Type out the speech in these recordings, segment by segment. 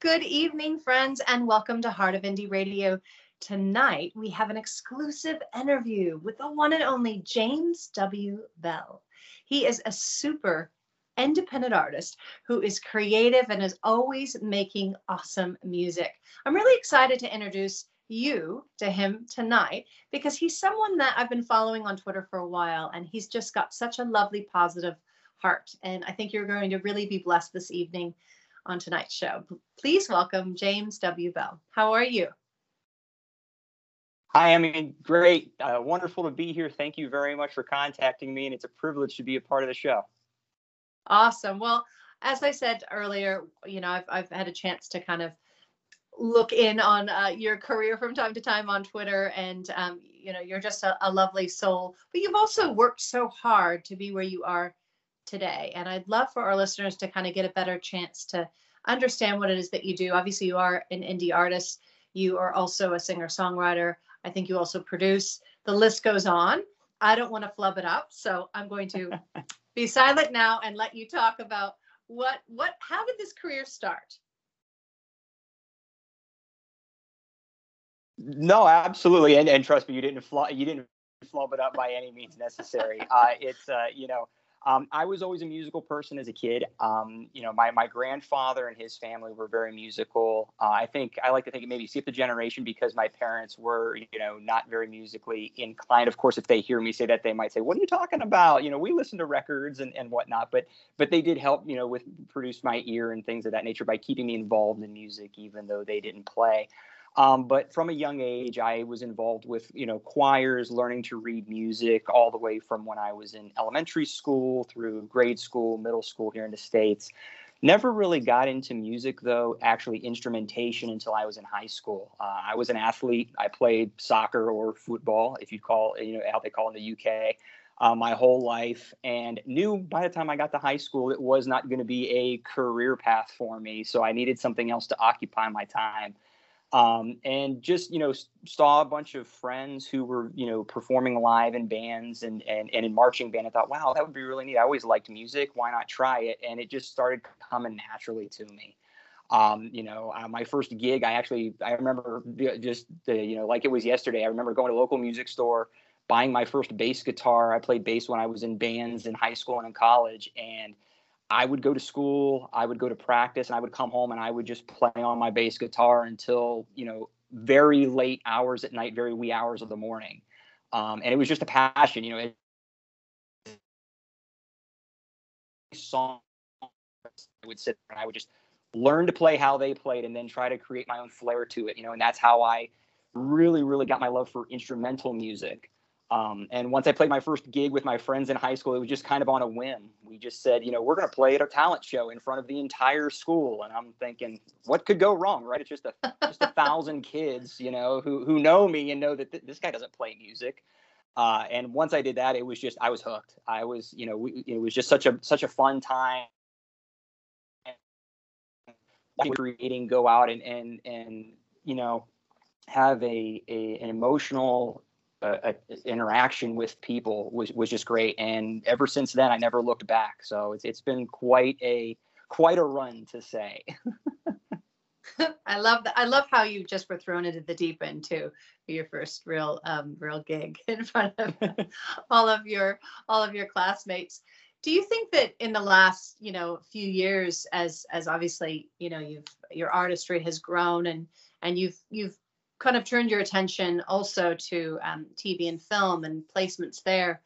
Good evening, friends, and welcome to Heart of Indie Radio. Tonight, we have an exclusive interview with the one and only James W. Bell. He is a super independent artist who is creative and is always making awesome music. I'm really excited to introduce you to him tonight because he's someone that I've been following on Twitter for a while and he's just got such a lovely, positive heart. And I think you're going to really be blessed this evening on tonight's show. Please welcome James W. Bell. How are you? Hi, I mean, great. Uh, wonderful to be here. Thank you very much for contacting me, and it's a privilege to be a part of the show. Awesome. Well, as I said earlier, you know, I've, I've had a chance to kind of look in on uh, your career from time to time on Twitter, and um, you know, you're just a, a lovely soul. But you've also worked so hard to be where you are today. And I'd love for our listeners to kind of get a better chance to understand what it is that you do. Obviously, you are an indie artist, you are also a singer songwriter. I think you also produce. The list goes on. I don't want to flub it up, so I'm going to be silent now and let you talk about what what how did this career start? No, absolutely, and and trust me, you didn't flub you didn't flub it up by any means necessary. uh, it's uh, you know um, I was always a musical person as a kid. Um, you know, my, my grandfather and his family were very musical. Uh, I think I like to think maybe skip the generation because my parents were, you know, not very musically inclined. Of course, if they hear me say that, they might say, "What are you talking about?" You know, we listen to records and, and whatnot. But but they did help, you know, with produce my ear and things of that nature by keeping me involved in music, even though they didn't play. Um, but from a young age, I was involved with you know choirs, learning to read music, all the way from when I was in elementary school through grade school, middle school here in the states. Never really got into music though, actually instrumentation until I was in high school. Uh, I was an athlete. I played soccer or football, if you call you know how they call in the UK. Uh, my whole life and knew by the time I got to high school it was not going to be a career path for me. So I needed something else to occupy my time um, and just you know saw a bunch of friends who were you know performing live in bands and and and in marching band. I thought, wow, that would be really neat. I always liked music. Why not try it? And it just started coming naturally to me. Um, you know, uh, my first gig, I actually I remember just the, you know like it was yesterday. I remember going to a local music store, buying my first bass guitar. I played bass when I was in bands in high school and in college, and I would go to school, I would go to practice, and I would come home and I would just play on my bass guitar until you know very late hours at night, very wee hours of the morning. Um, and it was just a passion, you know. It, song I would sit and I would just learn to play how they played and then try to create my own flair to it, you know. And that's how I really, really got my love for instrumental music. Um, and once I played my first gig with my friends in high school, it was just kind of on a whim. We just said, you know, we're going to play at a talent show in front of the entire school. And I'm thinking, what could go wrong, right? It's just a just a thousand kids, you know, who who know me and know that th- this guy doesn't play music. Uh, and once I did that, it was just I was hooked. I was, you know, we, it was just such a such a fun time And creating, go out and and and you know have a, a an emotional a, interaction with people was, was just great. And ever since then, I never looked back. So it's, it's been quite a, quite a run to say. I love that. I love how you just were thrown into the deep end too for your first real, um, real gig in front of all of your, all of your classmates. Do you think that in the last, you know, few years, as as obviously, you know, you've your artistry has grown and and you've you've kind of turned your attention also to um, TV and film and placements there.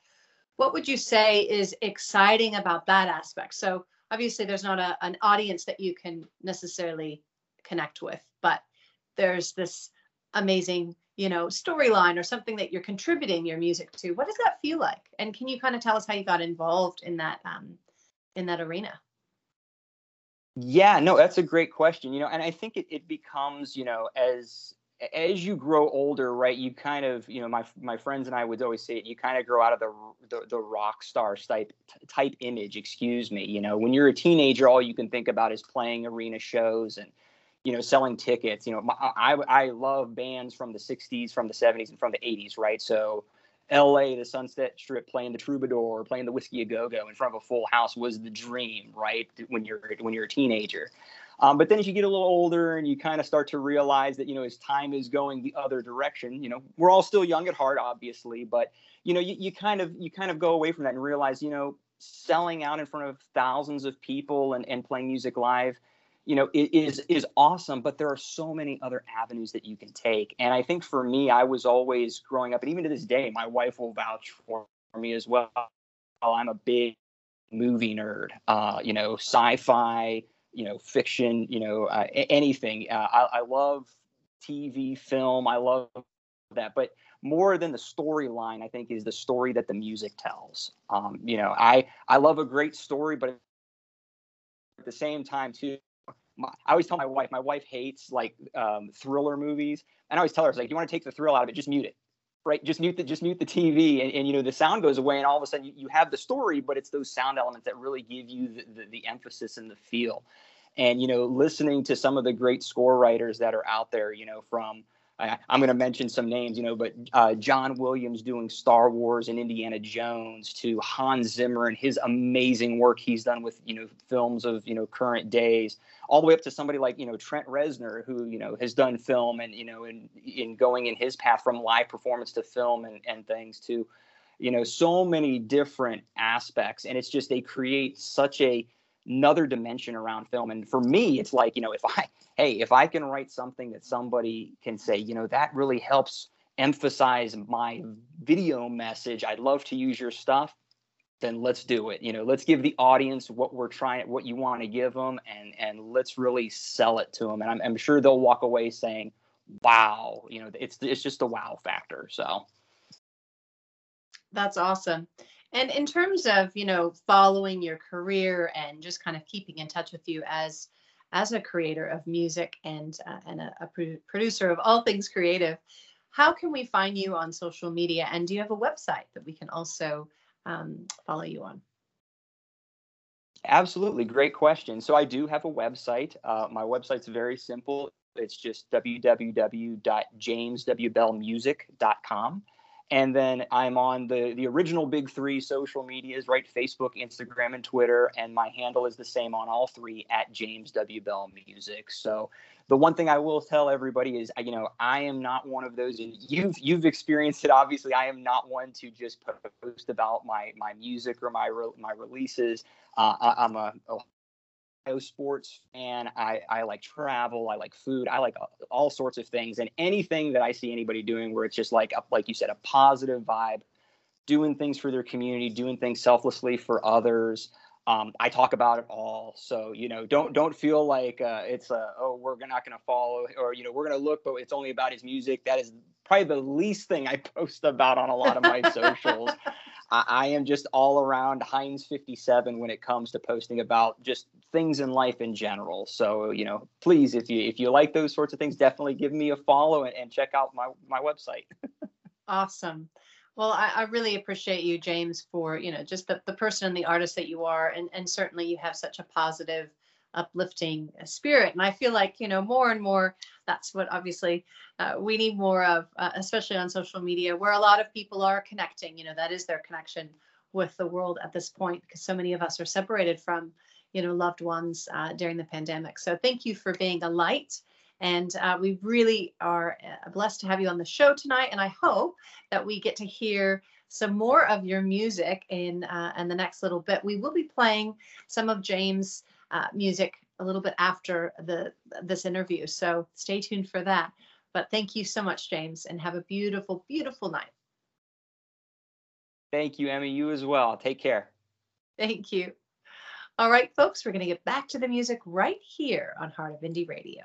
What would you say is exciting about that aspect? So obviously, there's not a, an audience that you can necessarily connect with, but there's this amazing, you know, storyline or something that you're contributing your music to. What does that feel like? And can you kind of tell us how you got involved in that um, in that arena? Yeah, no, that's a great question. You know, and I think it, it becomes, you know, as as you grow older, right, you kind of, you know, my my friends and I would always say it. You kind of grow out of the the, the rock star type type image. Excuse me. You know, when you're a teenager, all you can think about is playing arena shows and, you know, selling tickets. You know, my, I I love bands from the '60s, from the '70s, and from the '80s, right? So, L.A., the Sunset Strip, playing the Troubadour, playing the Whisky a Go Go in front of a full house was the dream, right? When you're when you're a teenager. Um, but then as you get a little older and you kind of start to realize that, you know, as time is going the other direction, you know, we're all still young at heart, obviously, but you know, you, you kind of you kind of go away from that and realize, you know, selling out in front of thousands of people and, and playing music live, you know, is is awesome. But there are so many other avenues that you can take. And I think for me, I was always growing up, and even to this day, my wife will vouch for me as well. I'm a big movie nerd. Uh, you know, sci-fi, you know, fiction, you know, uh, anything. Uh, I, I love TV, film. I love that, but more than the storyline, I think is the story that the music tells. Um, you know, I I love a great story, but at the same time too, my, I always tell my wife. My wife hates like um, thriller movies, and I always tell her, "Like, do you want to take the thrill out of it? Just mute it." Right, just mute the just mute the TV, and, and you know the sound goes away, and all of a sudden you, you have the story, but it's those sound elements that really give you the, the, the emphasis and the feel. And you know listening to some of the great score writers that are out there you know from I, am going to mention some names, you know, but uh, John Williams doing Star Wars and Indiana Jones to Hans Zimmer and his amazing work he's done with, you know, films of, you know, current days, all the way up to somebody like, you know, Trent Reznor, who, you know, has done film and, you know, in, in going in his path from live performance to film and, and things to, you know, so many different aspects. And it's just, they create such a, another dimension around film. And for me, it's like, you know, if I, hey, if I can write something that somebody can say, you know, that really helps emphasize my video message, I'd love to use your stuff, then let's do it. You know, let's give the audience what we're trying, what you want to give them, and and let's really sell it to them. And I'm, I'm sure they'll walk away saying, wow, you know, it's it's just a wow factor. So that's awesome. And in terms of, you know, following your career and just kind of keeping in touch with you as as a creator of music and uh, and a, a pro- producer of all things creative, how can we find you on social media? And do you have a website that we can also um, follow you on? Absolutely, great question. So I do have a website. Uh, my website's very simple. It's just www.jameswbellmusic.com. And then I'm on the the original big three social medias, right? Facebook, Instagram, and Twitter. And my handle is the same on all three at James W Bell Music. So the one thing I will tell everybody is, you know, I am not one of those. And you've you've experienced it. Obviously, I am not one to just post about my my music or my re- my releases. Uh, I, am a, a sports fan. I, I like travel. I like food. I like all sorts of things. And anything that I see anybody doing where it's just like, like you said, a positive vibe, doing things for their community, doing things selflessly for others. Um, I talk about it all. So, you know, don't, don't feel like uh, it's a, oh, we're not going to follow or, you know, we're going to look, but it's only about his music. That is probably the least thing I post about on a lot of my socials. I, I am just all around Heinz 57 when it comes to posting about just things in life in general. So, you know, please, if you if you like those sorts of things, definitely give me a follow and, and check out my my website. awesome. Well, I, I, really appreciate you, James, for you know just the, the person and the artist that you are, and and certainly you have such a positive uplifting spirit. And I feel like, you know, more and more, that's what obviously uh, we need more of, uh, especially on social media, where a lot of people are connecting. You know, that is their connection with the world at this point, because so many of us are separated from, you know, loved ones uh, during the pandemic. So thank you for being a light. And uh, we really are uh, blessed to have you on the show tonight. And I hope that we get to hear some more of your music in uh, in the next little bit. We will be playing some of James' uh, music a little bit after the this interview. So stay tuned for that. But thank you so much, James, and have a beautiful, beautiful night. Thank you, Emmy. You as well. Take care. Thank you. All right, folks, we're going to get back to the music right here on Heart of Indie Radio.